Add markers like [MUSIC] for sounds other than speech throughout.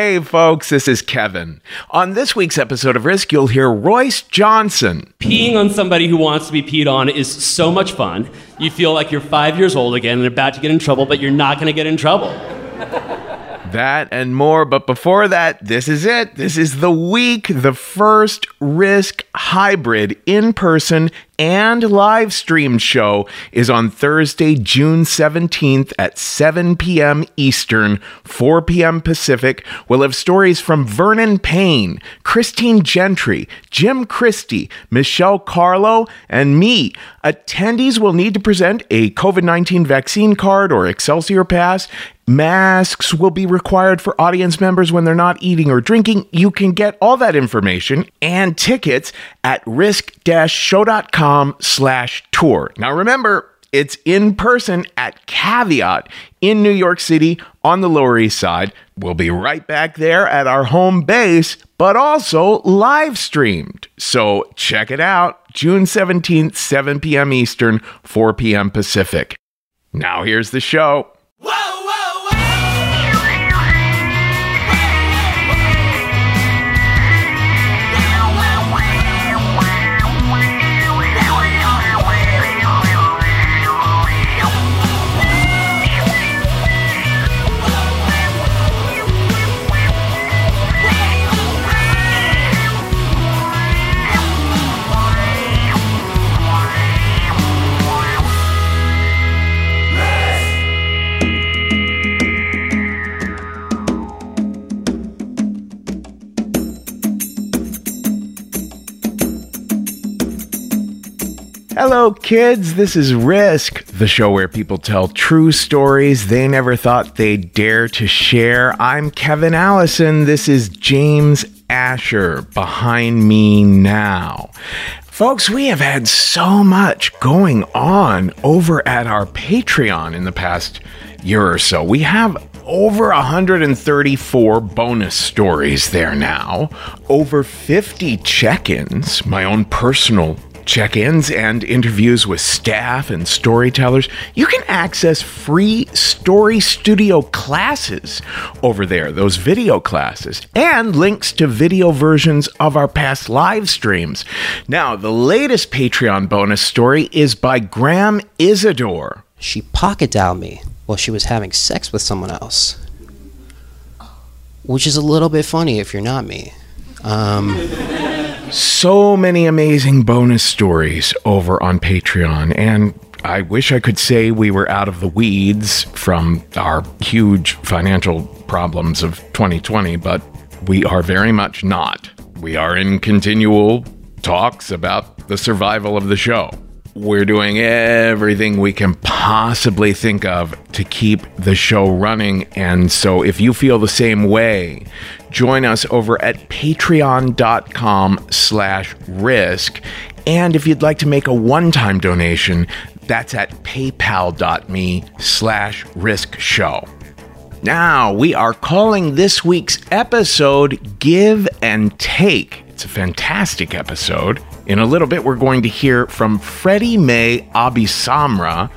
Hey, folks, this is Kevin. On this week's episode of Risk, you'll hear Royce Johnson. Peeing on somebody who wants to be peed on is so much fun. You feel like you're five years old again and about to get in trouble, but you're not going to get in trouble. That and more. But before that, this is it. This is the week, the first Risk hybrid in person and live stream show is on Thursday, June 17th at 7 p.m. Eastern, 4 p.m. Pacific. We'll have stories from Vernon Payne, Christine Gentry, Jim Christie, Michelle Carlo, and me. Attendees will need to present a COVID 19 vaccine card or Excelsior Pass. Masks will be required for audience members when they're not eating or drinking. You can get all that information and tickets at risk-show.com slash tour. Now remember, it's in person at Caveat in New York City on the Lower East Side. We'll be right back there at our home base, but also live streamed. So check it out June 17th, 7 p.m. Eastern, 4 p.m. Pacific. Now here's the show. Hello, kids. This is Risk, the show where people tell true stories they never thought they'd dare to share. I'm Kevin Allison. This is James Asher behind me now. Folks, we have had so much going on over at our Patreon in the past year or so. We have over 134 bonus stories there now, over 50 check ins, my own personal check ins and interviews with staff and storytellers. You can access free Story Studio classes over there, those video classes, and links to video versions of our past live streams. Now, the latest Patreon bonus story is by Graham Isidore. She pocket dialed me while she was having sex with someone else. Which is a little bit funny if you're not me. Um, so many amazing bonus stories over on Patreon. And I wish I could say we were out of the weeds from our huge financial problems of 2020, but we are very much not. We are in continual talks about the survival of the show. We're doing everything we can possibly think of to keep the show running. And so if you feel the same way, join us over at patreon.com slash risk. And if you'd like to make a one-time donation, that's at paypal.me slash risk show. Now, we are calling this week's episode Give and Take. It's a fantastic episode. In a little bit, we're going to hear from Freddy May AbiSamra.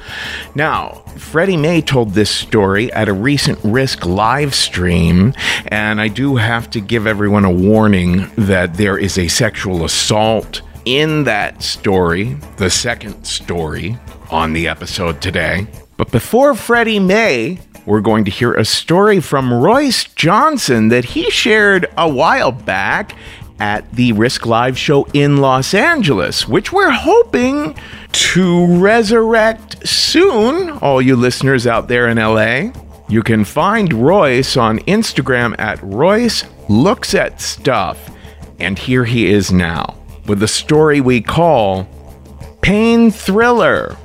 Now, Freddy May told this story at a recent Risk live stream, and I do have to give everyone a warning that there is a sexual assault in that story, the second story on the episode today. But before Freddie May, we're going to hear a story from Royce Johnson that he shared a while back at the Risk Live show in Los Angeles, which we're hoping to resurrect soon. All you listeners out there in LA, you can find Royce on Instagram at Royce Looks at Stuff. And here he is now with the story we call Pain Thriller.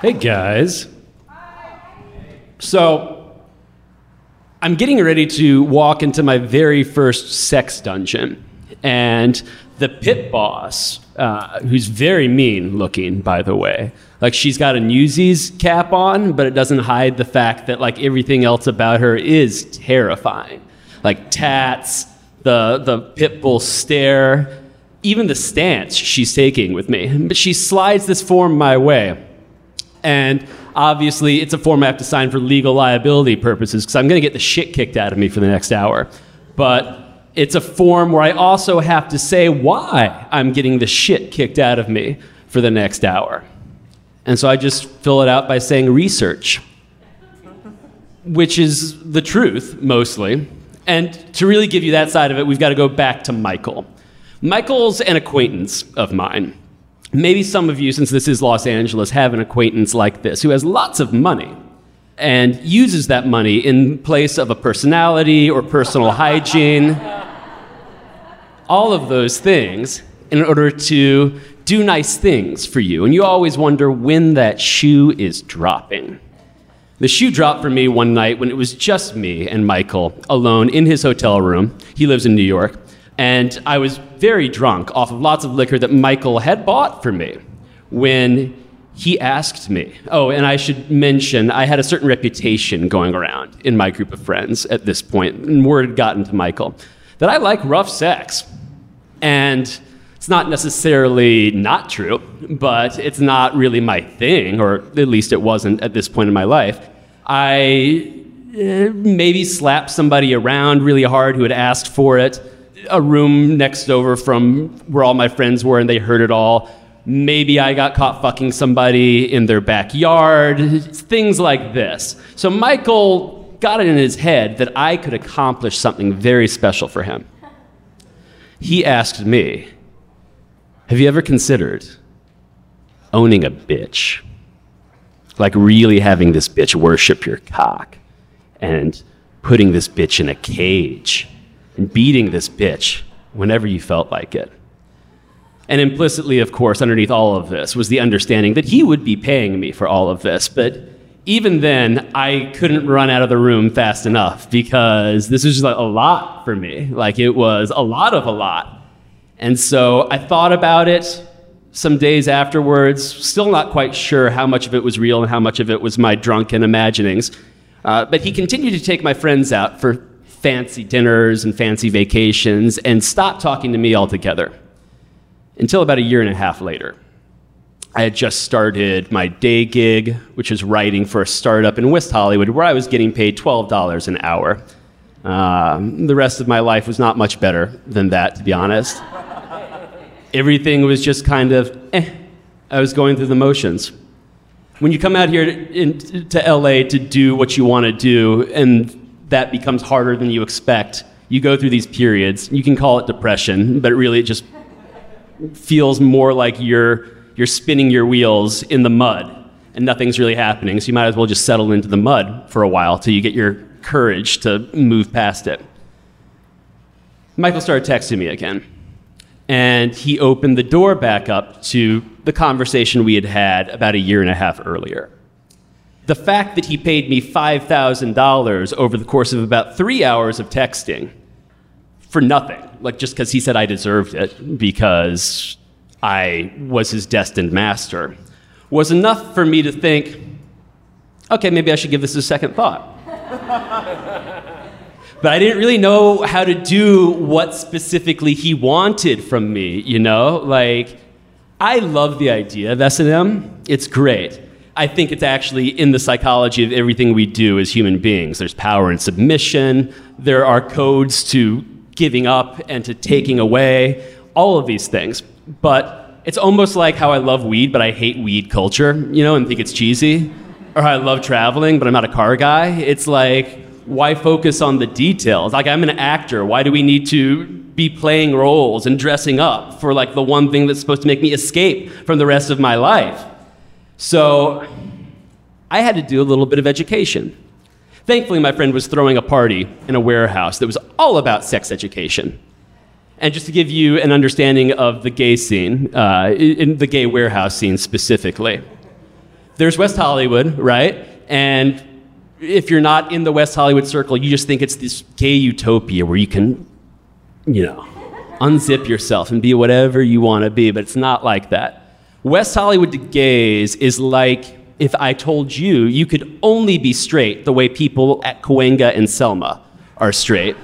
Hey guys. So, I'm getting ready to walk into my very first sex dungeon, and the pit boss uh, who's very mean looking, by the way. Like she's got a Newsies cap on, but it doesn't hide the fact that like everything else about her is terrifying. Like tats, the the pit bull stare, even the stance she's taking with me. But she slides this form my way. And obviously, it's a form I have to sign for legal liability purposes because I'm going to get the shit kicked out of me for the next hour. But it's a form where I also have to say why I'm getting the shit kicked out of me for the next hour. And so I just fill it out by saying research, which is the truth mostly. And to really give you that side of it, we've got to go back to Michael. Michael's an acquaintance of mine. Maybe some of you, since this is Los Angeles, have an acquaintance like this who has lots of money and uses that money in place of a personality or personal hygiene. All of those things in order to do nice things for you. And you always wonder when that shoe is dropping. The shoe dropped for me one night when it was just me and Michael alone in his hotel room. He lives in New York. And I was very drunk off of lots of liquor that Michael had bought for me when he asked me. Oh, and I should mention, I had a certain reputation going around in my group of friends at this point, and word had gotten to Michael that I like rough sex. And it's not necessarily not true, but it's not really my thing, or at least it wasn't at this point in my life. I eh, maybe slapped somebody around really hard who had asked for it a room next over from where all my friends were and they heard it all. Maybe I got caught fucking somebody in their backyard, things like this. So Michael got it in his head that I could accomplish something very special for him. He asked me, Have you ever considered owning a bitch? Like really having this bitch worship your cock and putting this bitch in a cage and beating this bitch whenever you felt like it. And implicitly, of course, underneath all of this was the understanding that he would be paying me for all of this. But even then, I couldn't run out of the room fast enough because this was just like a lot for me. Like it was a lot of a lot. And so I thought about it some days afterwards, still not quite sure how much of it was real and how much of it was my drunken imaginings. Uh, but he continued to take my friends out for fancy dinners and fancy vacations and stopped talking to me altogether until about a year and a half later. I had just started my day gig, which was writing for a startup in West Hollywood, where I was getting paid $12 an hour. Um, the rest of my life was not much better than that, to be honest. Everything was just kind of eh. I was going through the motions. When you come out here to, in, to LA to do what you want to do, and that becomes harder than you expect. You go through these periods. You can call it depression, but really it just feels more like you're, you're spinning your wheels in the mud and nothing's really happening. So you might as well just settle into the mud for a while till you get your courage to move past it. Michael started texting me again. And he opened the door back up to the conversation we had had about a year and a half earlier the fact that he paid me $5,000 over the course of about three hours of texting for nothing, like just because he said I deserved it because I was his destined master, was enough for me to think, okay, maybe I should give this a second thought. [LAUGHS] but I didn't really know how to do what specifically he wanted from me, you know? Like, I love the idea of S&M. It's great. I think it's actually in the psychology of everything we do as human beings. There's power and submission, there are codes to giving up and to taking away, all of these things. But it's almost like how I love weed, but I hate weed culture, you know, and think it's cheesy. Or I love traveling, but I'm not a car guy. It's like, why focus on the details? Like, I'm an actor. Why do we need to be playing roles and dressing up for like the one thing that's supposed to make me escape from the rest of my life? So I had to do a little bit of education. Thankfully, my friend was throwing a party in a warehouse that was all about sex education. And just to give you an understanding of the gay scene, uh, in the gay warehouse scene specifically, there's West Hollywood, right? And if you're not in the West Hollywood circle, you just think it's this gay utopia where you can, you know, unzip yourself and be whatever you want to be, but it's not like that. West Hollywood to gays is like if I told you you could only be straight the way people at Cahuenga and Selma are straight.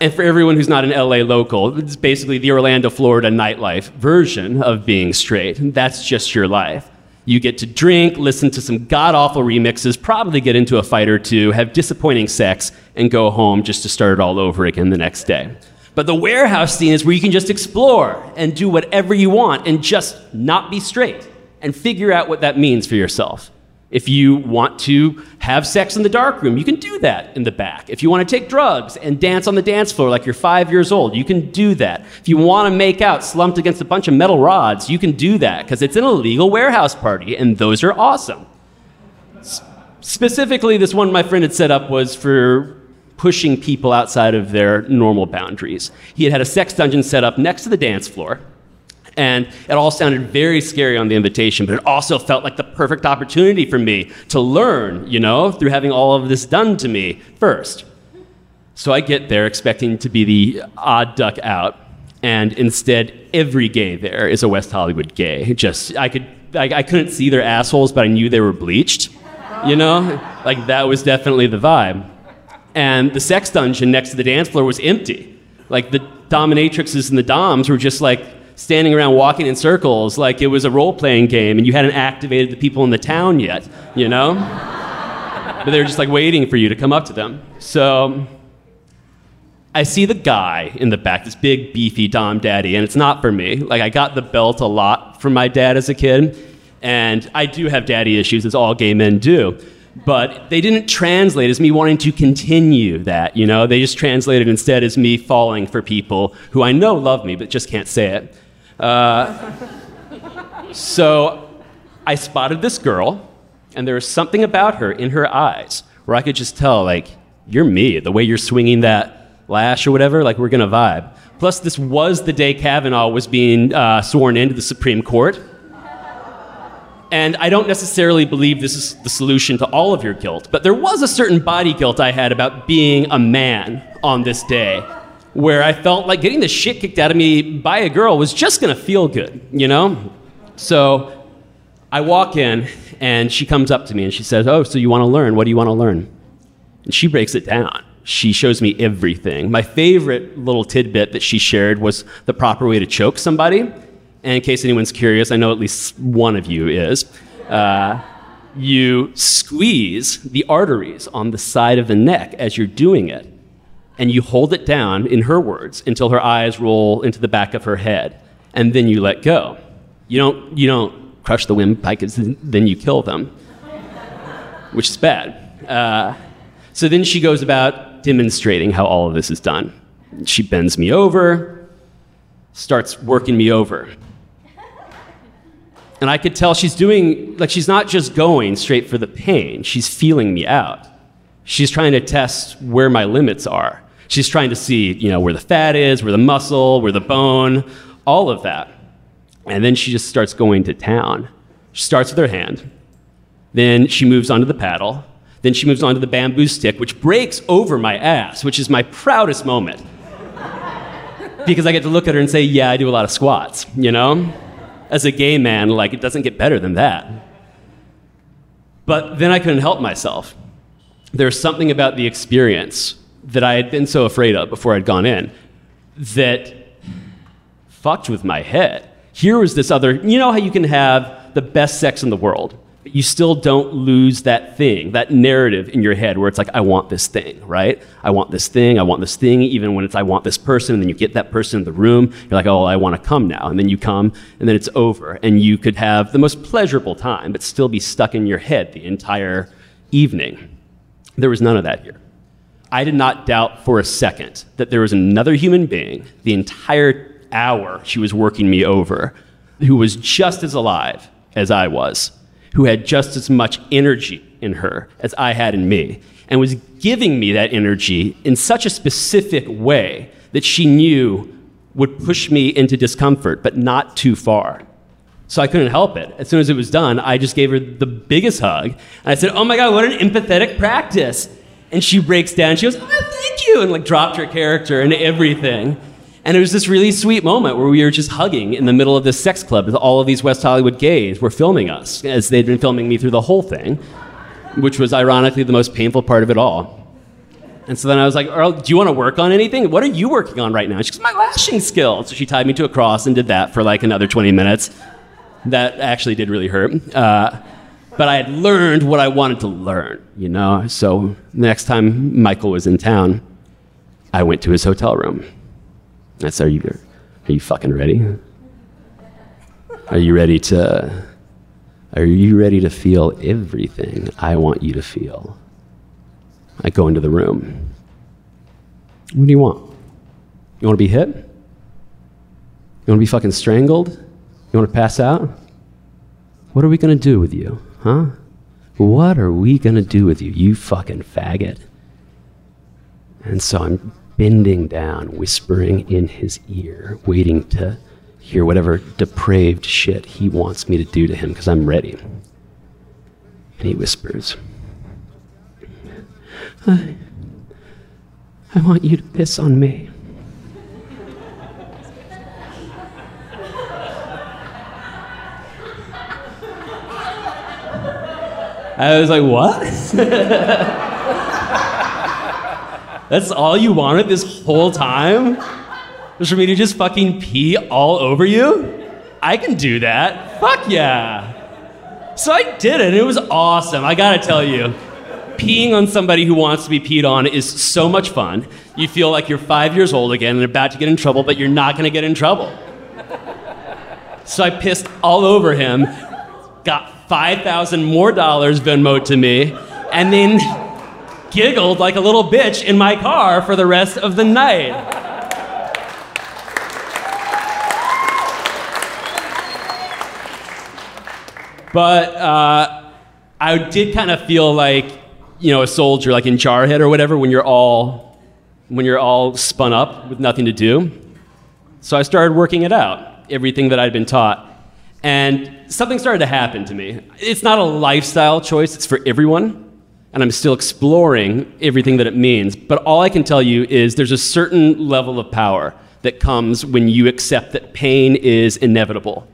and for everyone who's not an LA local, it's basically the Orlando, Florida nightlife version of being straight. That's just your life. You get to drink, listen to some god awful remixes, probably get into a fight or two, have disappointing sex, and go home just to start it all over again the next day. But the warehouse scene is where you can just explore and do whatever you want and just not be straight and figure out what that means for yourself. If you want to have sex in the dark room, you can do that in the back. If you want to take drugs and dance on the dance floor like you're five years old, you can do that. If you want to make out slumped against a bunch of metal rods, you can do that because it's an illegal warehouse party, and those are awesome. S- specifically, this one my friend had set up was for pushing people outside of their normal boundaries. He had had a sex dungeon set up next to the dance floor. And it all sounded very scary on the invitation, but it also felt like the perfect opportunity for me to learn, you know, through having all of this done to me first. So I get there expecting to be the odd duck out, and instead, every gay there is a West Hollywood gay. Just, I could, I, I couldn't see their assholes, but I knew they were bleached, you know? Like, that was definitely the vibe and the sex dungeon next to the dance floor was empty. Like the dominatrixes and the doms were just like standing around walking in circles like it was a role playing game and you hadn't activated the people in the town yet, you know? but they were just like waiting for you to come up to them. So I see the guy in the back, this big, beefy Dom Daddy, and it's not for me. Like, I got the belt a lot from my dad as a kid, and I do have daddy issues, as all gay men do but they didn't translate as me wanting to continue that, you know? They just translated instead as me falling for people who I know love me but just can't say it. Uh, [LAUGHS] so I spotted this girl, and there was something about her in her eyes where I could just tell, like, you're me, the way you're swinging that lash or whatever, like, we're gonna vibe. Plus, this was the day Kavanaugh was being uh, sworn into the Supreme Court. And I don't necessarily believe this is the solution to all of your guilt, but there was a certain body guilt I had about being a man on this day where I felt like getting the shit kicked out of me by a girl was just gonna feel good, you know? So I walk in and she comes up to me and she says, Oh, so you wanna learn? What do you wanna learn? And she breaks it down. She shows me everything. My favorite little tidbit that she shared was the proper way to choke somebody. And in case anyone's curious, I know at least one of you is. Uh, you squeeze the arteries on the side of the neck as you're doing it, and you hold it down, in her words, until her eyes roll into the back of her head, and then you let go. You don't, you don't crush the windpipe, then you kill them, which is bad. Uh, so then she goes about demonstrating how all of this is done. She bends me over, starts working me over. And I could tell she's doing, like, she's not just going straight for the pain, she's feeling me out. She's trying to test where my limits are. She's trying to see, you know, where the fat is, where the muscle, where the bone, all of that. And then she just starts going to town. She starts with her hand, then she moves onto the paddle, then she moves on to the bamboo stick, which breaks over my ass, which is my proudest moment. [LAUGHS] because I get to look at her and say, Yeah, I do a lot of squats, you know? As a gay man, like, it doesn't get better than that. But then I couldn't help myself. There's something about the experience that I had been so afraid of before I'd gone in that fucked with my head. Here was this other, you know how you can have the best sex in the world, you still don't lose that thing, that narrative in your head where it's like, I want this thing, right? I want this thing, I want this thing, even when it's, I want this person, and then you get that person in the room, you're like, oh, I want to come now. And then you come, and then it's over. And you could have the most pleasurable time, but still be stuck in your head the entire evening. There was none of that here. I did not doubt for a second that there was another human being the entire hour she was working me over who was just as alive as I was who had just as much energy in her as I had in me, and was giving me that energy in such a specific way that she knew would push me into discomfort, but not too far. So I couldn't help it. As soon as it was done, I just gave her the biggest hug. And I said, Oh my God, what an empathetic practice. And she breaks down. She goes, oh, thank you. And like dropped her character and everything. And it was this really sweet moment where we were just hugging in the middle of this sex club with all of these West Hollywood gays were filming us, as they'd been filming me through the whole thing, which was ironically the most painful part of it all. And so then I was like, Earl, do you want to work on anything? What are you working on right now? She goes, my lashing skill. So she tied me to a cross and did that for like another 20 minutes. That actually did really hurt. Uh, but I had learned what I wanted to learn, you know? So the next time Michael was in town, I went to his hotel room. I said, Are you, are you fucking ready? Are you ready to. Are you ready to feel everything I want you to feel? I go into the room. What do you want? You want to be hit? You want to be fucking strangled? You want to pass out? What are we going to do with you, huh? What are we going to do with you, you fucking faggot? And so I'm bending down, whispering in his ear, waiting to hear whatever depraved shit he wants me to do to him because I'm ready. And he whispers, I, I want you to piss on me. I was like, what? [LAUGHS] That's all you wanted this whole time? Was for me to just fucking pee all over you? I can do that. Fuck yeah. So I did it, and it was awesome. I gotta tell you, peeing on somebody who wants to be peed on is so much fun. You feel like you're five years old again and about to get in trouble, but you're not gonna get in trouble. So I pissed all over him, got 5,000 more dollars Venmo to me, and then giggled like a little bitch in my car for the rest of the night. But uh, I did kind of feel like, you know, a soldier, like in Jarhead or whatever, when you're all, when you're all spun up with nothing to do. So I started working it out, everything that I'd been taught. And something started to happen to me. It's not a lifestyle choice, it's for everyone. And I'm still exploring everything that it means. But all I can tell you is there's a certain level of power that comes when you accept that pain is inevitable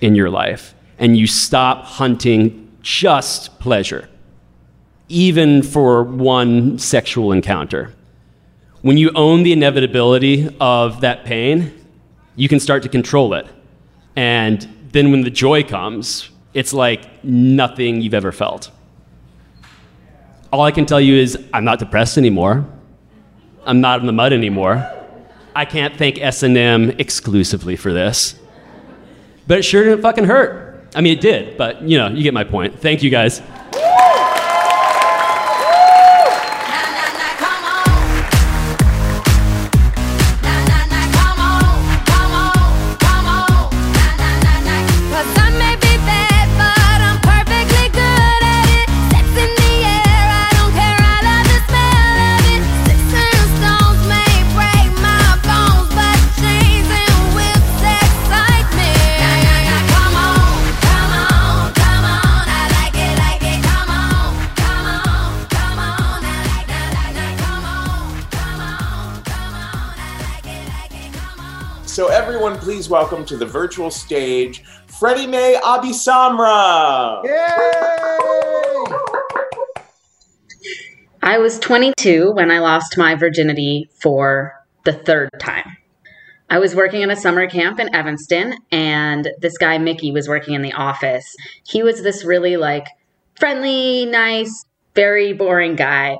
in your life and you stop hunting just pleasure, even for one sexual encounter. When you own the inevitability of that pain, you can start to control it. And then when the joy comes, it's like nothing you've ever felt. All I can tell you is I'm not depressed anymore. I'm not in the mud anymore. I can't thank S&M exclusively for this. But it sure didn't fucking hurt. I mean, it did, but you know, you get my point. Thank you guys. Welcome to the virtual stage Freddy May AbiSamra. Yay! I was 22 when I lost my virginity for the third time. I was working in a summer camp in Evanston, and this guy, Mickey, was working in the office. He was this really like friendly, nice, very boring guy.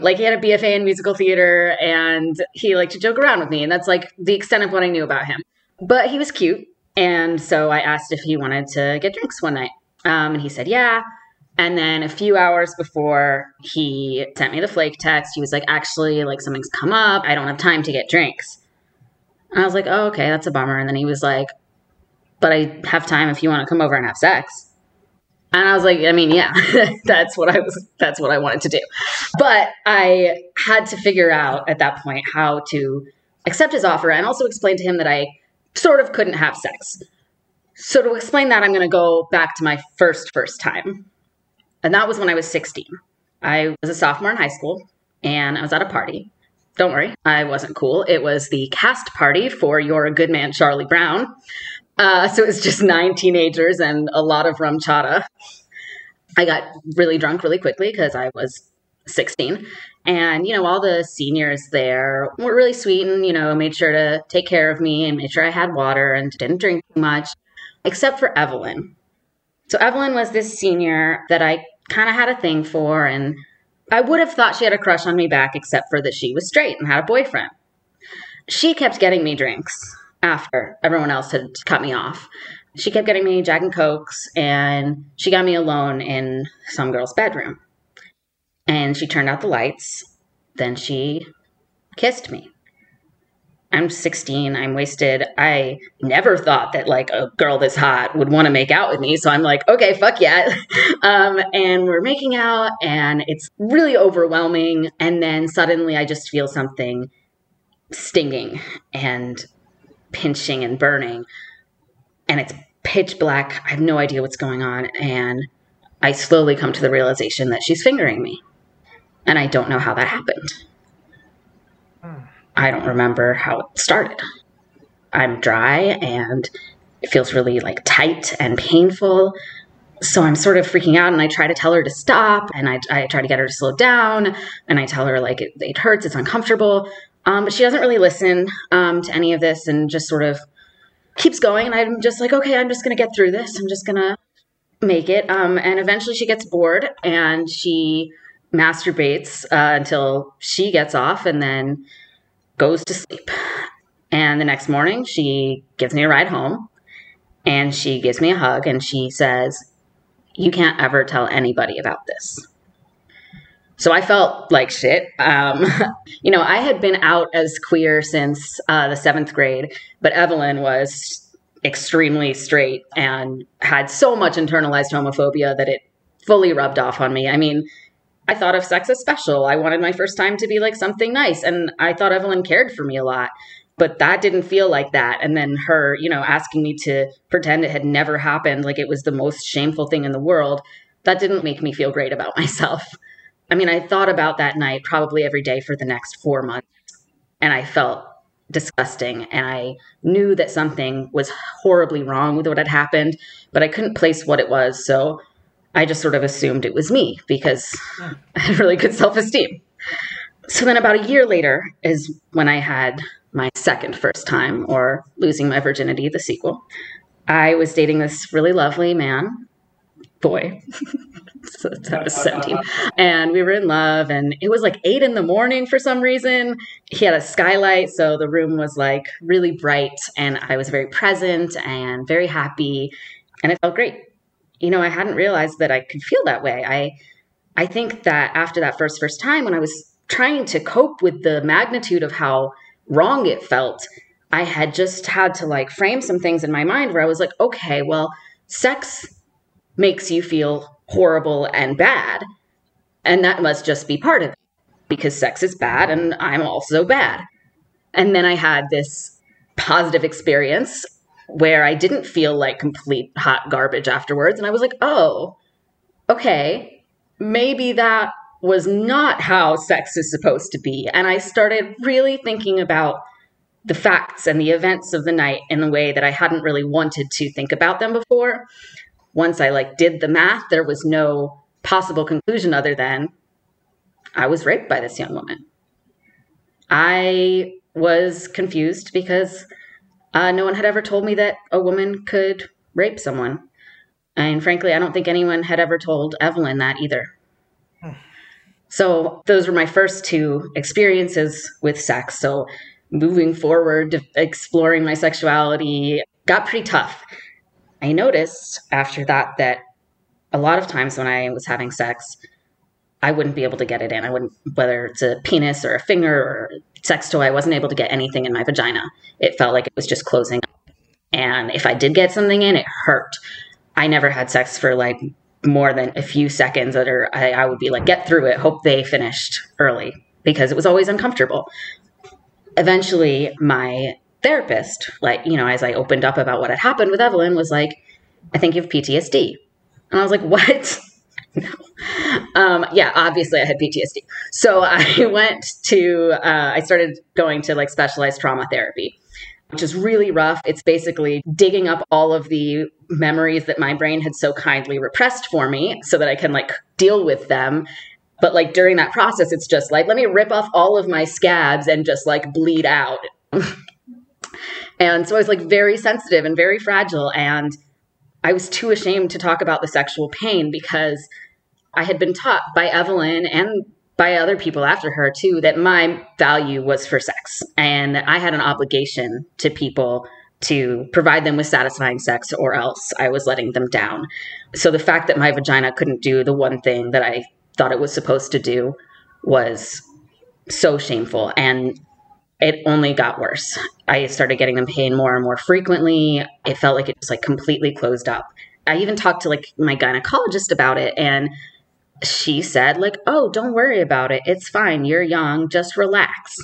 Like he had a BFA in musical theater and he liked to joke around with me. And that's like the extent of what I knew about him. But he was cute. And so I asked if he wanted to get drinks one night. Um, and he said, yeah. And then a few hours before he sent me the flake text, he was like, actually, like something's come up. I don't have time to get drinks. And I was like, oh, okay, that's a bummer. And then he was like, but I have time if you want to come over and have sex. And I was like, I mean, yeah, [LAUGHS] that's what I was, that's what I wanted to do. But I had to figure out at that point how to accept his offer and also explain to him that I sort of couldn't have sex. So to explain that, I'm going to go back to my first first time. And that was when I was 16. I was a sophomore in high school. and I was at a party. Don't worry, I wasn't cool. It was the cast party for You're a Good Man, Charlie Brown. Uh, so it was just nine teenagers and a lot of RumChata. I got really drunk really quickly because I was 16. And, you know, all the seniors there were really sweet and, you know, made sure to take care of me and made sure I had water and didn't drink too much, except for Evelyn. So Evelyn was this senior that I kind of had a thing for, and I would have thought she had a crush on me back, except for that she was straight and had a boyfriend. She kept getting me drinks after everyone else had cut me off. She kept getting me Jack and Cokes, and she got me alone in some girl's bedroom. And she turned out the lights. Then she kissed me. I'm 16. I'm wasted. I never thought that like a girl this hot would want to make out with me. So I'm like, okay, fuck yeah. [LAUGHS] um, and we're making out, and it's really overwhelming. And then suddenly I just feel something stinging and pinching and burning. And it's pitch black. I have no idea what's going on. And I slowly come to the realization that she's fingering me. And I don't know how that happened. I don't remember how it started. I'm dry and it feels really like tight and painful. So I'm sort of freaking out and I try to tell her to stop and I, I try to get her to slow down and I tell her like it, it hurts, it's uncomfortable. Um, but she doesn't really listen um, to any of this and just sort of keeps going. And I'm just like, okay, I'm just going to get through this. I'm just going to make it. Um, and eventually she gets bored and she masturbates uh, until she gets off and then goes to sleep. And the next morning, she gives me a ride home and she gives me a hug and she says, You can't ever tell anybody about this. So I felt like shit. Um, [LAUGHS] you know, I had been out as queer since uh, the seventh grade, but Evelyn was extremely straight and had so much internalized homophobia that it fully rubbed off on me. I mean, I thought of sex as special. I wanted my first time to be like something nice. And I thought Evelyn cared for me a lot. But that didn't feel like that. And then her, you know, asking me to pretend it had never happened, like it was the most shameful thing in the world, that didn't make me feel great about [LAUGHS] myself. I mean, I thought about that night probably every day for the next four months. And I felt disgusting. And I knew that something was horribly wrong with what had happened, but I couldn't place what it was. So I just sort of assumed it was me because hmm. I had really good self esteem. So then, about a year later, is when I had my second first time, or losing my virginity, the sequel. I was dating this really lovely man, boy. [LAUGHS] so I was [LAUGHS] 17. And we were in love, and it was like eight in the morning for some reason. He had a skylight, so the room was like really bright, and I was very present and very happy, and it felt great you know, I hadn't realized that I could feel that way. I I think that after that first first time when I was trying to cope with the magnitude of how wrong it felt, I had just had to like frame some things in my mind where I was like, okay, well, sex makes you feel horrible and bad. And that must just be part of it because sex is bad and I'm also bad. And then I had this positive experience where I didn't feel like complete hot garbage afterwards. And I was like, oh, okay, maybe that was not how sex is supposed to be. And I started really thinking about the facts and the events of the night in a way that I hadn't really wanted to think about them before. Once I like did the math, there was no possible conclusion other than I was raped by this young woman. I was confused because uh, no one had ever told me that a woman could rape someone. And frankly, I don't think anyone had ever told Evelyn that either. Hmm. So those were my first two experiences with sex. So moving forward, exploring my sexuality got pretty tough. I noticed after that that a lot of times when I was having sex, I wouldn't be able to get it in. I wouldn't, whether it's a penis or a finger or a sex toy, I wasn't able to get anything in my vagina. It felt like it was just closing up. And if I did get something in, it hurt. I never had sex for like more than a few seconds, or I, I would be like, get through it, hope they finished early because it was always uncomfortable. Eventually, my therapist, like, you know, as I opened up about what had happened with Evelyn, was like, I think you have PTSD. And I was like, what? [LAUGHS] no. Um, yeah, obviously I had PTSD. So [LAUGHS] I went to, uh, I started going to like specialized trauma therapy, which is really rough. It's basically digging up all of the memories that my brain had so kindly repressed for me so that I can like deal with them. But like during that process, it's just like, let me rip off all of my scabs and just like bleed out. [LAUGHS] and so I was like very sensitive and very fragile. And I was too ashamed to talk about the sexual pain because I had been taught by Evelyn and by other people after her too that my value was for sex and that I had an obligation to people to provide them with satisfying sex or else I was letting them down. So the fact that my vagina couldn't do the one thing that I thought it was supposed to do was so shameful and it only got worse. I started getting them pain more and more frequently. It felt like it was like completely closed up. I even talked to like my gynecologist about it and she said like, "Oh, don't worry about it. It's fine. You're young. Just relax."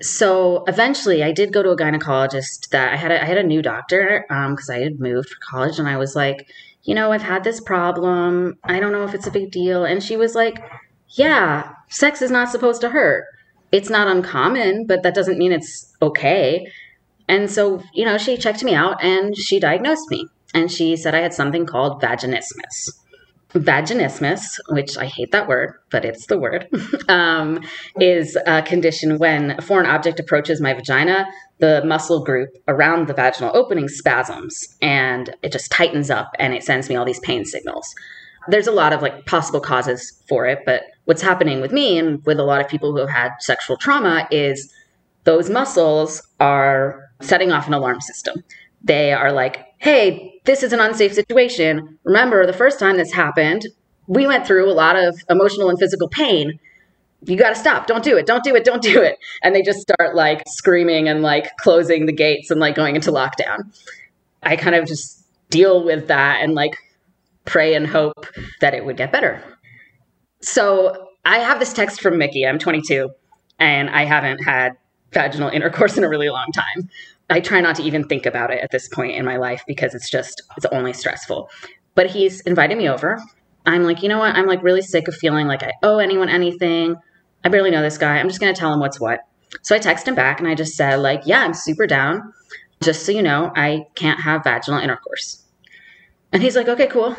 So eventually, I did go to a gynecologist. That I had a, I had a new doctor because um, I had moved for college, and I was like, you know, I've had this problem. I don't know if it's a big deal. And she was like, yeah, sex is not supposed to hurt. It's not uncommon, but that doesn't mean it's okay. And so, you know, she checked me out and she diagnosed me. And she said I had something called vaginismus. Vaginismus, which I hate that word, but it's the word, [LAUGHS] um, is a condition when a foreign object approaches my vagina, the muscle group around the vaginal opening spasms and it just tightens up and it sends me all these pain signals. There's a lot of like possible causes for it, but what's happening with me and with a lot of people who have had sexual trauma is those muscles are setting off an alarm system. They are like, hey, this is an unsafe situation. Remember, the first time this happened, we went through a lot of emotional and physical pain. You got to stop. Don't do it. Don't do it. Don't do it. And they just start like screaming and like closing the gates and like going into lockdown. I kind of just deal with that and like pray and hope that it would get better. So I have this text from Mickey. I'm 22 and I haven't had vaginal intercourse in a really long time. I try not to even think about it at this point in my life because it's just, it's only stressful. But he's invited me over. I'm like, you know what? I'm like really sick of feeling like I owe anyone anything. I barely know this guy. I'm just going to tell him what's what. So I text him back and I just said, like, yeah, I'm super down. Just so you know, I can't have vaginal intercourse. And he's like, okay, cool.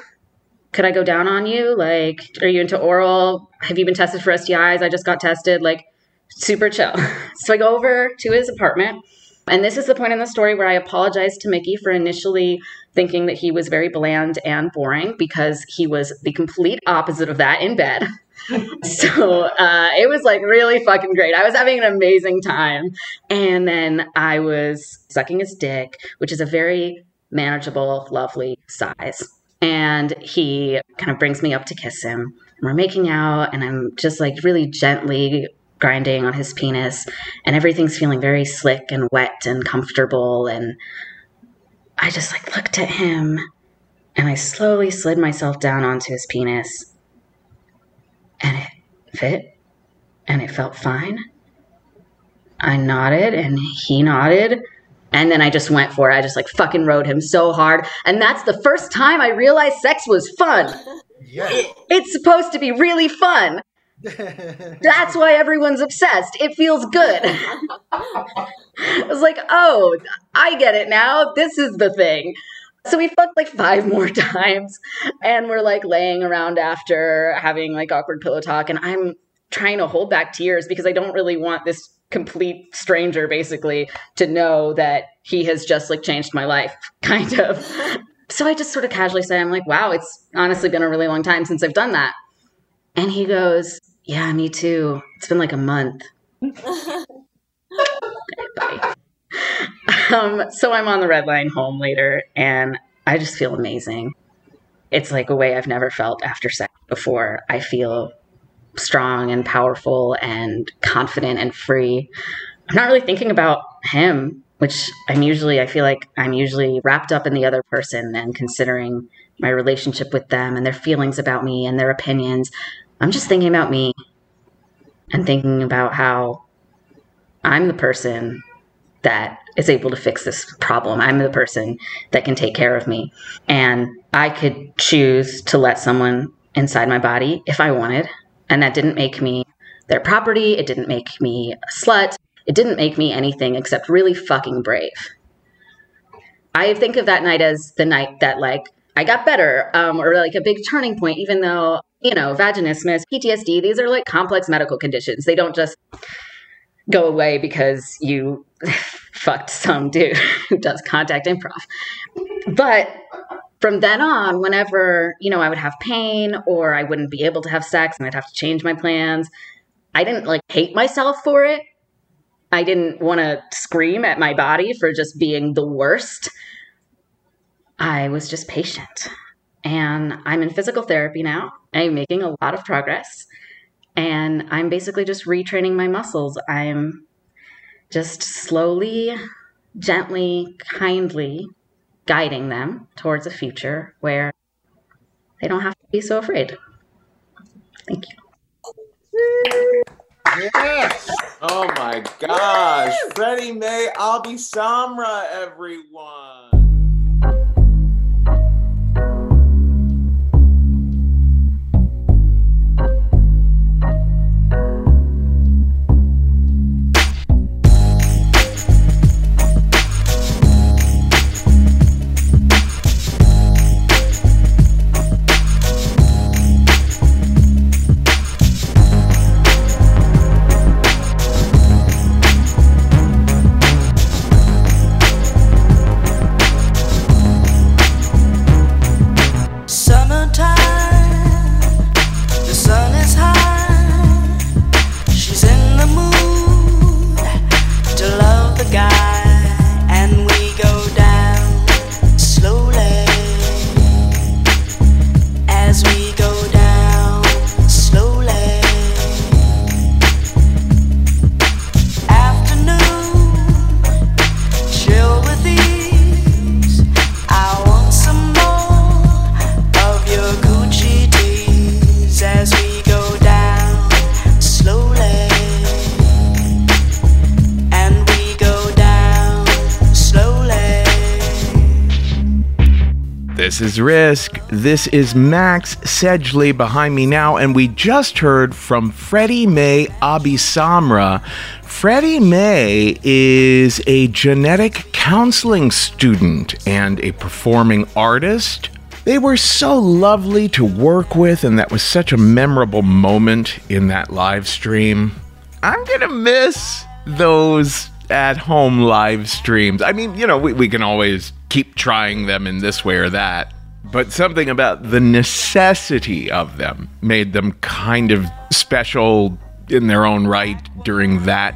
Could I go down on you? Like, are you into oral? Have you been tested for STIs? I just got tested. Like, super chill. [LAUGHS] so I go over to his apartment and this is the point in the story where I apologize to Mickey for initially thinking that he was very bland and boring because he was the complete opposite of that in bed. [LAUGHS] so uh, it was like really fucking great. I was having an amazing time. And then I was sucking his dick, which is a very manageable, lovely size. And he kind of brings me up to kiss him. We're making out, and I'm just like really gently grinding on his penis, and everything's feeling very slick and wet and comfortable. And I just like looked at him and I slowly slid myself down onto his penis, and it fit and it felt fine. I nodded and he nodded. And then I just went for it. I just like fucking rode him so hard. And that's the first time I realized sex was fun. [LAUGHS] Yeah. It's supposed to be really fun. That's why everyone's obsessed. It feels good. [LAUGHS] I was like, oh, I get it now. This is the thing. So we fucked like five more [LAUGHS] times and we're like laying around after having like awkward pillow talk. And I'm trying to hold back tears because I don't really want this complete stranger basically to know that he has just like changed my life, [LAUGHS] kind of. So I just sort of casually say, I'm like, wow, it's honestly been a really long time since I've done that. And he goes, yeah, me too. It's been like a month. bye. [LAUGHS] Um, so I'm on the red line home later, and I just feel amazing. It's like a way I've never felt after sex before. I feel strong and powerful and confident and free. I'm not really thinking about him, which I'm usually, I feel like I'm usually wrapped up in the other person and considering my relationship with them and their feelings about me and their opinions. I'm just thinking about me and thinking about how I'm the person that is able to fix this problem. I'm the person that can take care of me. And I could choose to let someone inside my body if I wanted. And that didn't make me their property. It didn't make me a slut. It didn't make me anything except really fucking brave. I think of that night as the night that, like, I got better, um, or like a big turning point, even though, you know, vaginismus, PTSD, these are like complex medical conditions. They don't just go away because you [LAUGHS] fucked some dude who does contact improv. But from then on, whenever, you know, I would have pain or I wouldn't be able to have sex and I'd have to change my plans, I didn't like hate myself for it. I didn't want to scream at my body for just being the worst. I was just patient. And I'm in physical therapy now. I'm making a lot of progress. And I'm basically just retraining my muscles. I'm just slowly, gently, kindly guiding them towards a future where they don't have to be so afraid. Thank you. Yes. Oh my gosh. Freddie Mae Albi Samra, everyone. Is Risk. This is Max Sedgley behind me now, and we just heard from Freddy May AbiSamra. Freddy May is a genetic counseling student and a performing artist. They were so lovely to work with, and that was such a memorable moment in that live stream. I'm gonna miss those at home live streams. I mean, you know, we, we can always keep trying them in this way or that. But something about the necessity of them made them kind of special in their own right during that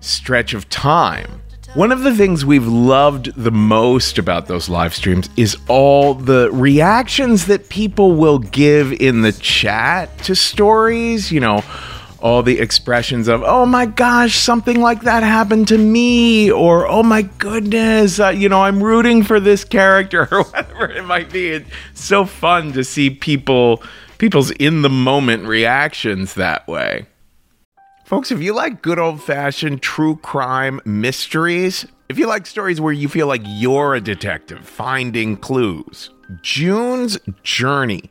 stretch of time. One of the things we've loved the most about those live streams is all the reactions that people will give in the chat to stories. You know, all the expressions of "Oh my gosh, something like that happened to me," or "Oh my goodness, uh, you know, I'm rooting for this character," [LAUGHS] or whatever it might be. It's so fun to see people people's in the moment reactions that way. Folks, if you like good old fashioned true crime mysteries, if you like stories where you feel like you're a detective finding clues, June's Journey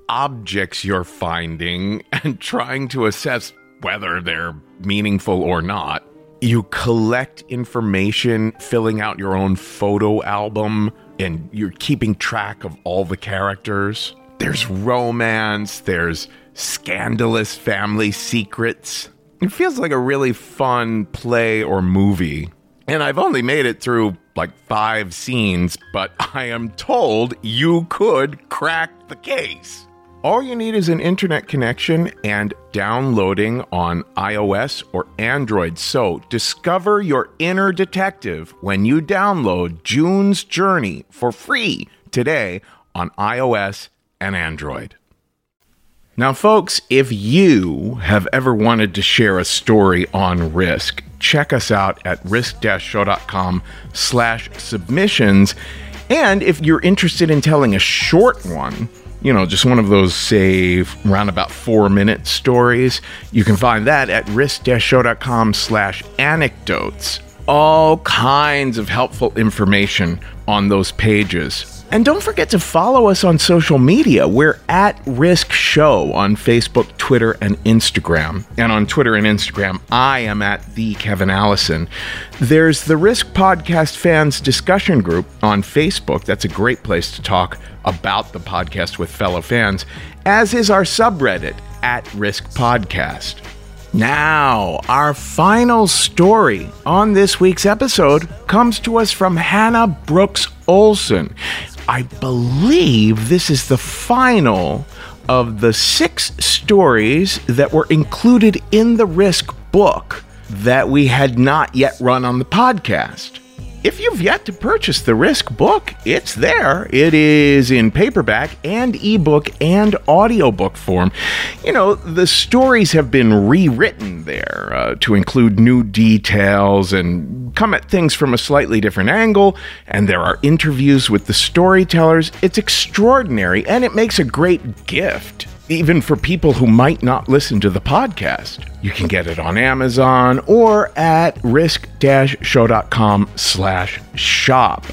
objects you're finding [LAUGHS] and trying to assess whether they're meaningful or not. You collect information, filling out your own photo album, and you're keeping track of all the characters. There's romance, there's scandalous family secrets. It feels like a really fun play or movie. And I've only made it through like five scenes, but I am told you could crack the case. All you need is an internet connection and downloading on iOS or Android. So discover your inner detective when you download June's Journey for free today on iOS and Android. Now, folks, if you have ever wanted to share a story on risk, check us out at risk-show.com slash submissions. And if you're interested in telling a short one, you know, just one of those, say, around about four minute stories, you can find that at risk-show.com slash anecdotes. All kinds of helpful information on those pages. And don't forget to follow us on social media. We're at Risk Show on Facebook, Twitter, and Instagram. And on Twitter and Instagram, I am at the Kevin Allison. There's the Risk Podcast Fans discussion group on Facebook. That's a great place to talk about the podcast with fellow fans, as is our subreddit at Risk Podcast. Now, our final story on this week's episode comes to us from Hanna Brooks Olsen. I believe this is the final of the six stories that were included in the Risk book that we had not yet run on the podcast. If you've yet to purchase the Risk book, it's there. It is in paperback and ebook and audiobook form. You know, the stories have been rewritten there uh, to include new details and come at things from a slightly different angle, and there are interviews with the storytellers. It's extraordinary, and it makes a great gift even for people who might not listen to the podcast. You can get it on Amazon or at risk-show.com slash shop.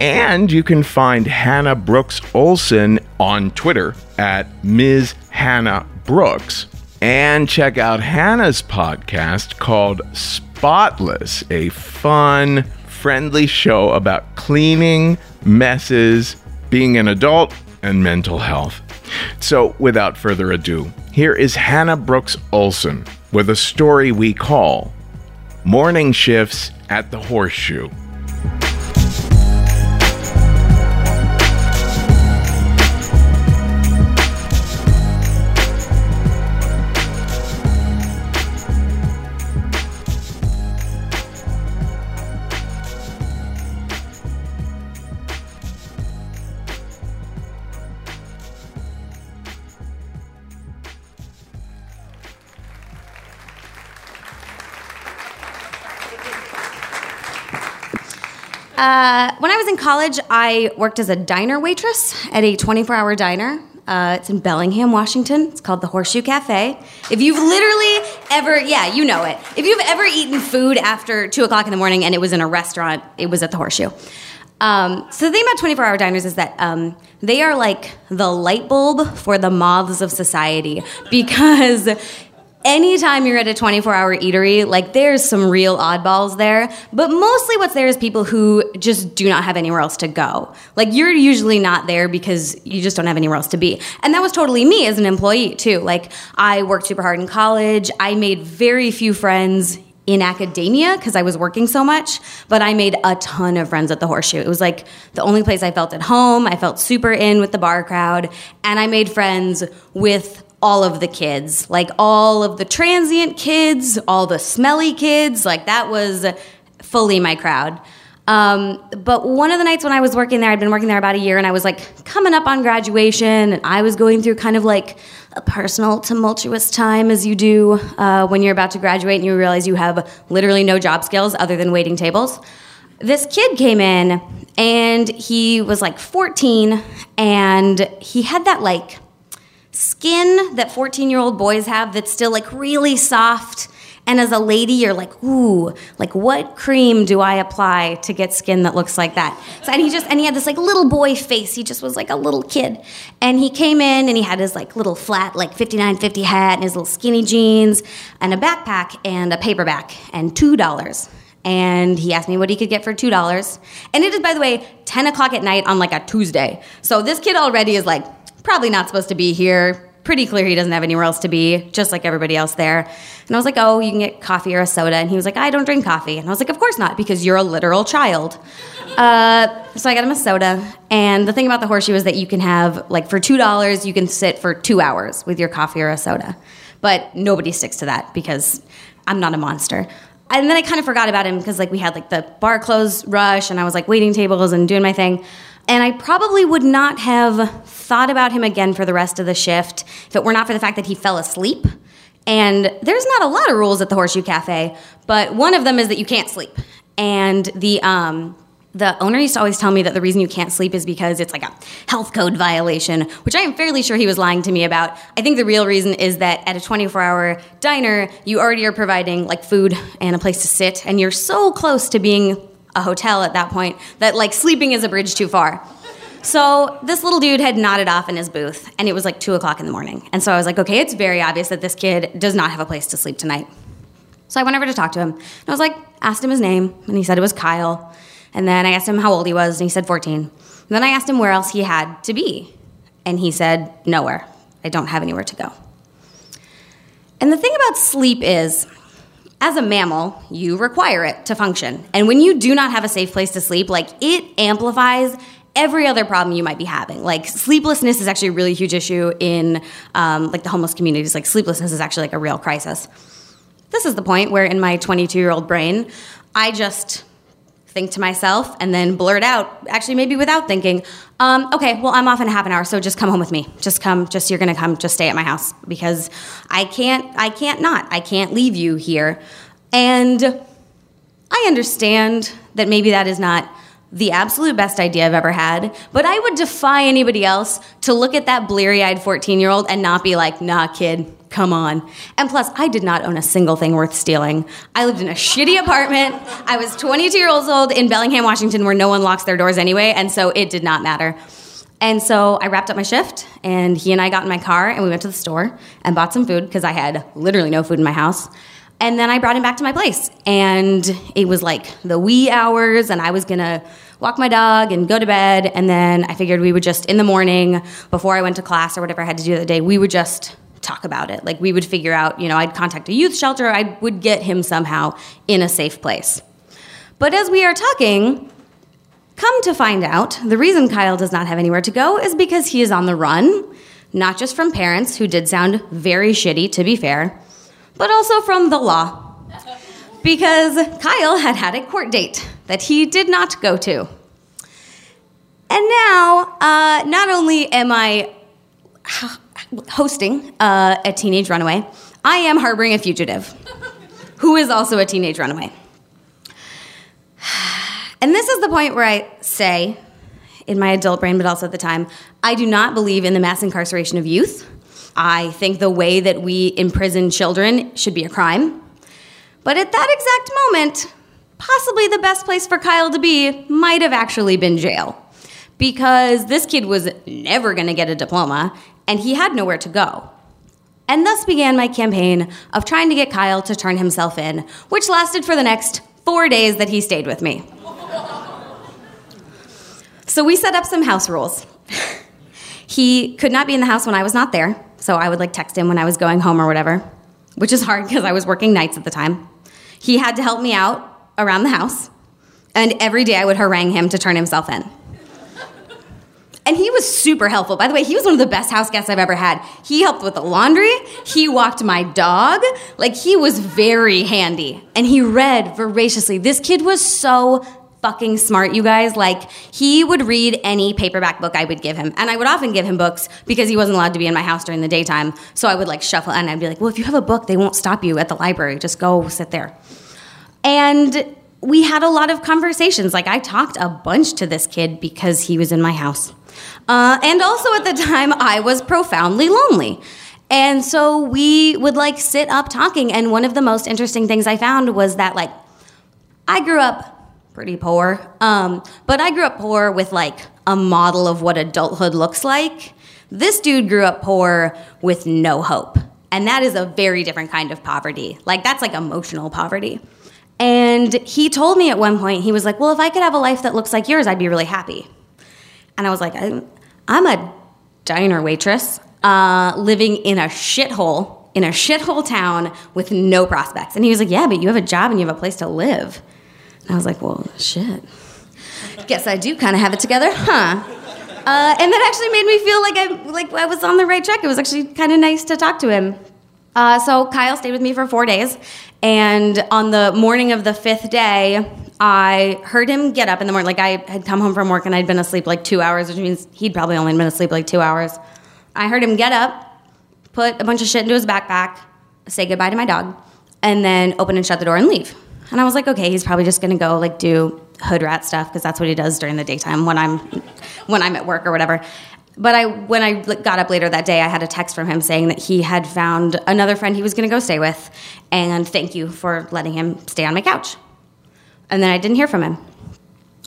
And you can find Hanna Brooks Olsen on Twitter at Ms. Hannah Brooks. And check out Hanna's podcast called Spotless, a fun, friendly show about cleaning, messes, being an adult, and mental health. So, without further ado, here is Hanna Brooks Olsen with a story we call Morning Shifts at the Horseshoe. Uh, when I was in college, I worked as a diner waitress at a 24 hour diner. Uh, it's in Bellingham, Washington. It's called the Horseshoe Cafe. If you've literally ever, yeah, you know it. If you've ever eaten food after 2 o'clock in the morning and it was in a restaurant, it was at the Horseshoe. Um, so the thing about 24 hour diners is that um, they are like the light bulb for the moths of society [LAUGHS] because anytime you're at a 24 hour eatery, like there's some real oddballs there, but mostly what's there is people who just do not have anywhere else to go. Like you're usually not there because you just don't have anywhere else to be. And that was totally me as an employee too. Like I worked super hard in college. I made very few friends in academia because I was working so much, but I made a ton of friends at the Horseshoe. It was like the only place I felt at home. I felt super in with the bar crowd, and I made friends with all of the kids, like all of the transient kids, all the smelly kids. Like that was fully my crowd. Um, but one of the nights when I was working there, I'd been working there about a year, and I was like coming up on graduation, and I was going through kind of like a personal, tumultuous time as you do uh, when you're about to graduate and you realize you have literally no job skills other than waiting tables. This kid came in, and he was like 14, and he had that like skin that 14 year old boys have that's still like really soft. And as a lady, you're like, ooh, like what cream do I apply to get skin that looks like that? So, and he just, and he had this like little boy face. He just was like a little kid. And he came in and he had his like little flat, like 59FIFTY hat and his little skinny jeans and a backpack and a paperback and $2 and he asked me what he could get for two dollars. And it is, by the way, ten o'clock at night on like a Tuesday. So this kid already is like probably not supposed to be here. Pretty clear he doesn't have anywhere else to be, just like everybody else there. And I was like, oh, you can get coffee or a soda. And he was like, I don't drink coffee. And I was like, of course not, because you're a literal child. Uh, so I got him a soda. And the thing about the horseshoe is that you can have, like, for $2, you can sit for two hours with your coffee or a soda. But nobody sticks to that because I'm not a monster and then I kind of forgot about him because like we had like the bar close rush and I was like waiting tables and doing my thing. And I probably would not have thought about him again for the rest of the shift if it were not for the fact that he fell asleep. And there's not a lot of rules at the Horseshoe Cafe, but one of them is that you can't sleep. And the um, the owner used to always tell me that the reason you can't sleep is because it's like a health code violation, which I am fairly sure he was lying to me about. I think the real reason is that at a 24 hour diner, you already are providing like food and a place to sit, and you're so close to being a hotel at that point that like sleeping is a bridge too far. So this little dude had nodded off in his booth, and it was like two o'clock in the morning. And so I was like, okay, it's very obvious that this kid does not have a place to sleep tonight. So I went over to talk to him, and I was like, asked him his name, and he said it was Kyle. And then I asked him how old he was, and he said 14. And then I asked him where else he had to be, and he said, nowhere. I don't have anywhere to go. And the thing about sleep is, as a mammal, you require it to function. And when you do not have a safe place to sleep, like it amplifies every other problem you might be having. Like sleeplessness is actually a really huge issue in um, like the homeless communities. Like sleeplessness is actually like a real crisis. This is the point where in my 22 year old brain, I just think to myself and then blurt out, actually maybe without thinking, um, okay, well I'm off in a half an hour, so just come home with me. Just come, just you're gonna come, just stay at my house because I can't, I can't not, I can't leave you here. And I understand that maybe that is not the absolute best idea I've ever had, but I would defy anybody else to look at that bleary eyed 14 year old and not be like, nah, kid, come on. And plus, I did not own a single thing worth stealing. I lived in a shitty apartment. I was 22 years old in Bellingham, Washington, where no one locks their doors anyway, and so it did not matter. And so I wrapped up my shift, and he and I got in my car, and we went to the store and bought some food because I had literally no food in my house. And then I brought him back to my place. And it was like the wee hours, and I was gonna walk my dog and go to bed. And then I figured we would just, in the morning, before I went to class or whatever I had to do that day, we would just talk about it. Like we would figure out, you know, I'd contact a youth shelter, I would get him somehow in a safe place. But as we are talking, come to find out, the reason Kyle does not have anywhere to go is because he is on the run, not just from parents, who did sound very shitty, to be fair, but also from the law. Because Kyle had had a court date that he did not go to. And now, uh, not only am I hosting uh, a teenage runaway, I am harboring a fugitive who is also a teenage runaway. And this is the point where I say, in my adult brain, but also at the time, I do not believe in the mass incarceration of youth. I think the way that we imprison children should be a crime. But at that exact moment, possibly the best place for Kyle to be might have actually been jail. Because this kid was never going to get a diploma, and he had nowhere to go. And thus began my campaign of trying to get Kyle to turn himself in, which lasted for the next four days that he stayed with me. so we set up some house rules. [LAUGHS] he could not be in the house when I was not there, so I would like text him when I was going home or whatever, which is hard because I was working nights at the time. He had to help me out around the house, and every day I would harangue him to turn himself in. And he was super helpful. By the way, he was one of the best house guests I've ever had. He helped with the laundry, he walked my dog. Like, he was very handy. And he read voraciously. This kid was so fucking smart, you guys. Like, he would read any paperback book I would give him. And I would often give him books because he wasn't allowed to be in my house during the daytime. So I would like shuffle and I'd be like, well, if you have a book, they won't stop you at the library. Just go sit there. And we had a lot of conversations. Like, I talked a bunch to this kid because he was in my house. Uh, and also at the [LAUGHS] time, I was profoundly lonely. And so we would like sit up talking. And one of the most interesting things I found was that, like, I grew up pretty poor, um, but I grew up poor with like a model of what adulthood looks like. This dude grew up poor with no hope. And that is a very different kind of poverty. Like, that's like emotional poverty. And he told me at one point, he was like, Well, if I could have a life that looks like yours, I'd be really happy. And I was like, I'm, I'm a diner waitress uh, living in a shithole, in a shithole town with no prospects. And he was like, Yeah, but you have a job and you have a place to live. And I was like, Well, shit. Guess I do kind of have it together, huh? Uh, and that actually made me feel like I like I was on the right track. It was actually kind of nice to talk to him. Uh, so Kyle stayed with me for four days, and on the morning of the fifth day, I heard him get up in the morning. Like I had come home from work and I'd been asleep like two hours, which means he'd probably only been asleep like two hours. I heard him get up, put a bunch of shit into his backpack, say goodbye to my dog, and then open and shut the door and leave. And I was like, okay, he's probably just gonna go like do hood rat stuff because that's what he does during the daytime when I'm when I'm at work or whatever. But I when I got up later that day, I had a text from him saying that he had found another friend he was gonna go stay with, and thank you for letting him stay on my couch. And then I didn't hear from him,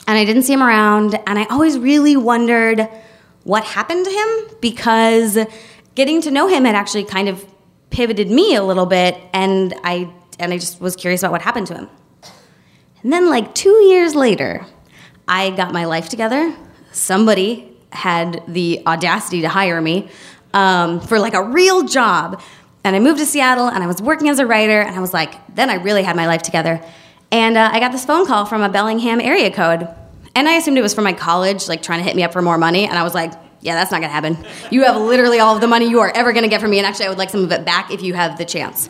and I didn't see him around, and I always really wondered what happened to him because getting to know him had actually kind of pivoted me a little bit and I and I just was curious about what happened to him. And then like 2 years later, I got my life together. Somebody had the audacity to hire me um, for like a real job. And I moved to Seattle and I was working as a writer and I was like, then I really had my life together. And uh, I got this phone call from a Bellingham area code and I assumed it was from my college, like trying to hit me up for more money. And I was like, yeah, that's not gonna happen. You have literally all of the money you are ever gonna get from me. And actually, I would like some of it back if you have the chance.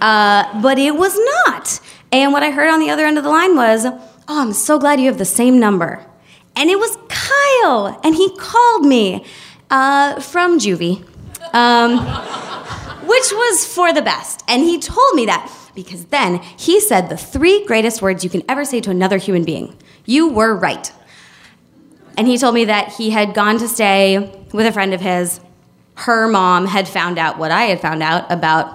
Uh, but it was not. And what I heard on the other end of the line was, oh, I'm so glad you have the same number. And it was Kyle. And he called me uh, from Juvie, um, which was for the best. And he told me that because then he said the three greatest words you can ever say to another human being you were right. And he told me that he had gone to stay with a friend of his. Her mom had found out what I had found out about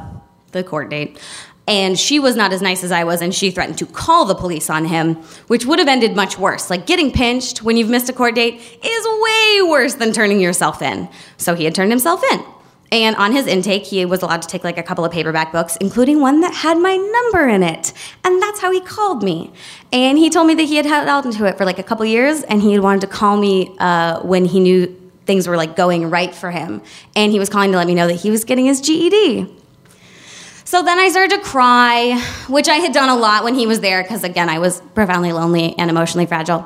the court date. And she was not as nice as I was, and she threatened to call the police on him, which would have ended much worse. Like getting pinched when you've missed a court date is way worse than turning yourself in. So he had turned himself in. And on his intake, he was allowed to take like a couple of paperback books, including one that had my number in it. And that's how he called me. And he told me that he had held onto it for like a couple years, and he had wanted to call me uh, when he knew things were like going right for him. And he was calling to let me know that he was getting his GED. So then I started to cry, which I had done a lot when he was there, because again, I was profoundly lonely and emotionally fragile.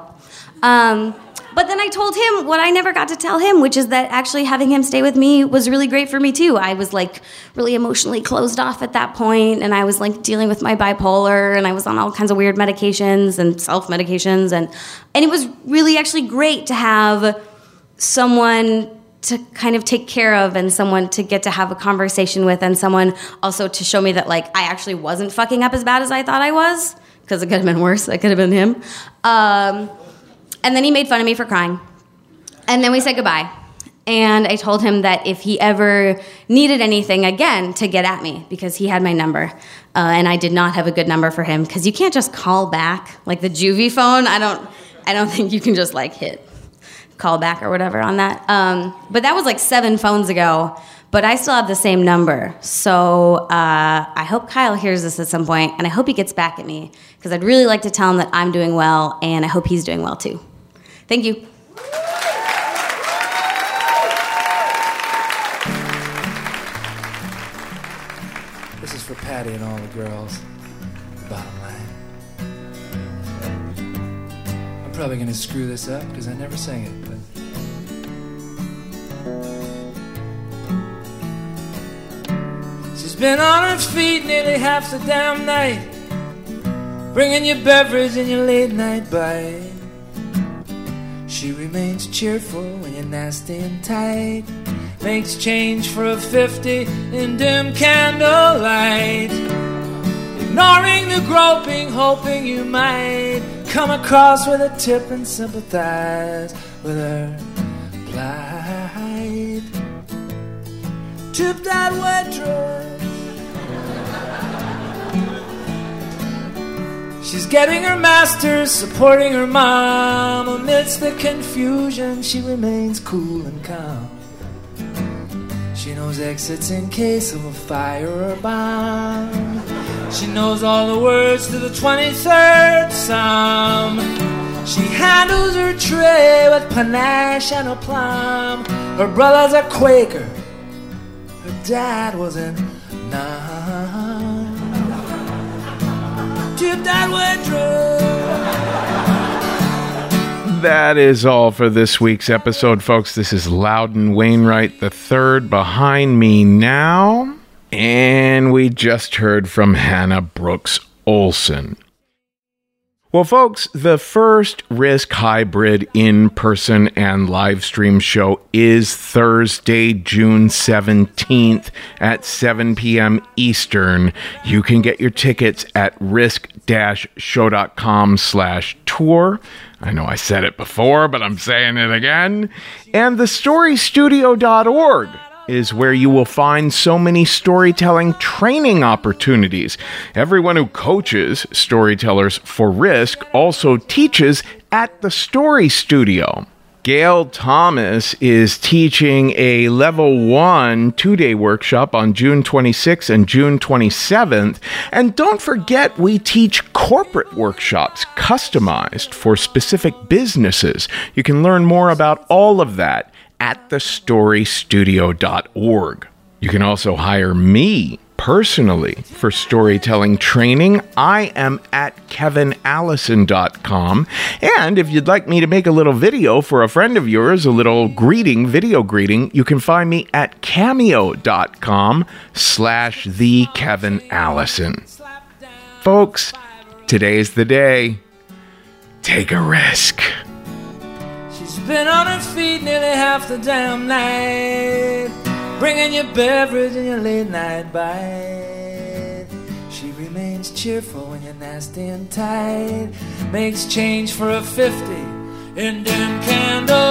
Um, but then I told him what I never got to tell him, which is that actually having him stay with me was really great for me too. I was like really emotionally closed off at that point, and I was like dealing with my bipolar, and I was on all kinds of weird medications and self medications, and and it was really actually great to have someone to kind of take care of and someone to get to have a conversation with and someone also to show me that like I actually wasn't fucking up as bad as I thought I was because it could have been worse. It could have been him. Um, and then he made fun of me for crying. And then we said goodbye. And I told him that if he ever needed anything again, to get at me because he had my number. Uh, and I did not have a good number for him because you can't just call back like the juvie phone. I don't, I don't [LAUGHS] think you can just like hit call back or whatever on that. Um, but that was like seven phones ago. But I still have the same number. So uh, I hope Kyle hears this at some point, and I hope he gets back at me because I'd really like to tell him that I'm doing well, and I hope he's doing well too. Thank you. This is for Patty and all the girls. Bottom line. I'm probably gonna screw this up because I never sang it, been on her feet nearly half the damn night, bringing you beverage in your late night bite. She remains cheerful when you're nasty and tight. Makes change for a 50 in dim candlelight. Ignoring the groping, hoping you might come across with a tip and sympathize with her plight. Tip that waitress. She's getting her master's, supporting her mom. Amidst the confusion, she remains cool and calm. She knows exits in case of a fire or a bomb. She knows all the words to the 23rd Psalm. She handles her tray with panache and aplomb. Her brother's a Quaker. Her dad was an nun. Tip that waitress. That is all for this week's episode, folks. This is Loudon Wainwright the third behind me now. And we just heard from Hanna Brooks Olsen. Well, folks, the first Risk Hybrid in person and live stream show is Thursday, June 17th at 7 p.m. Eastern. You can get your tickets at risk-show.com slash tour. I know I said it before, but I'm saying it again. And thestorystudio.org is where you will find so many storytelling training opportunities. Everyone who coaches storytellers for risk also teaches at the Story Studio. Gail Thomas is teaching a level one two day workshop on June 26th and June 27th. And don't forget, we teach corporate workshops customized for specific businesses. You can learn more about all of that at thestorystudio.org. You can also hire me personally for storytelling training. I am at kevinallison.com. And if you'd like me to make a little video for a friend of yours, a little greeting, video greeting, you can find me at cameo.com slash the Kevin Allison. Folks, today's the day. Take a risk. Been on her feet nearly half the damn night, bringing your beverage in your late night bite. She remains cheerful when you're nasty and tight, makes change for a fifty in dim candlelight,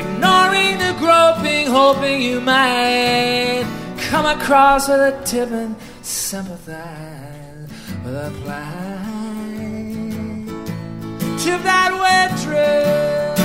ignoring the groping, hoping you might come across with a tip and sympathize with a plight of that wet dress.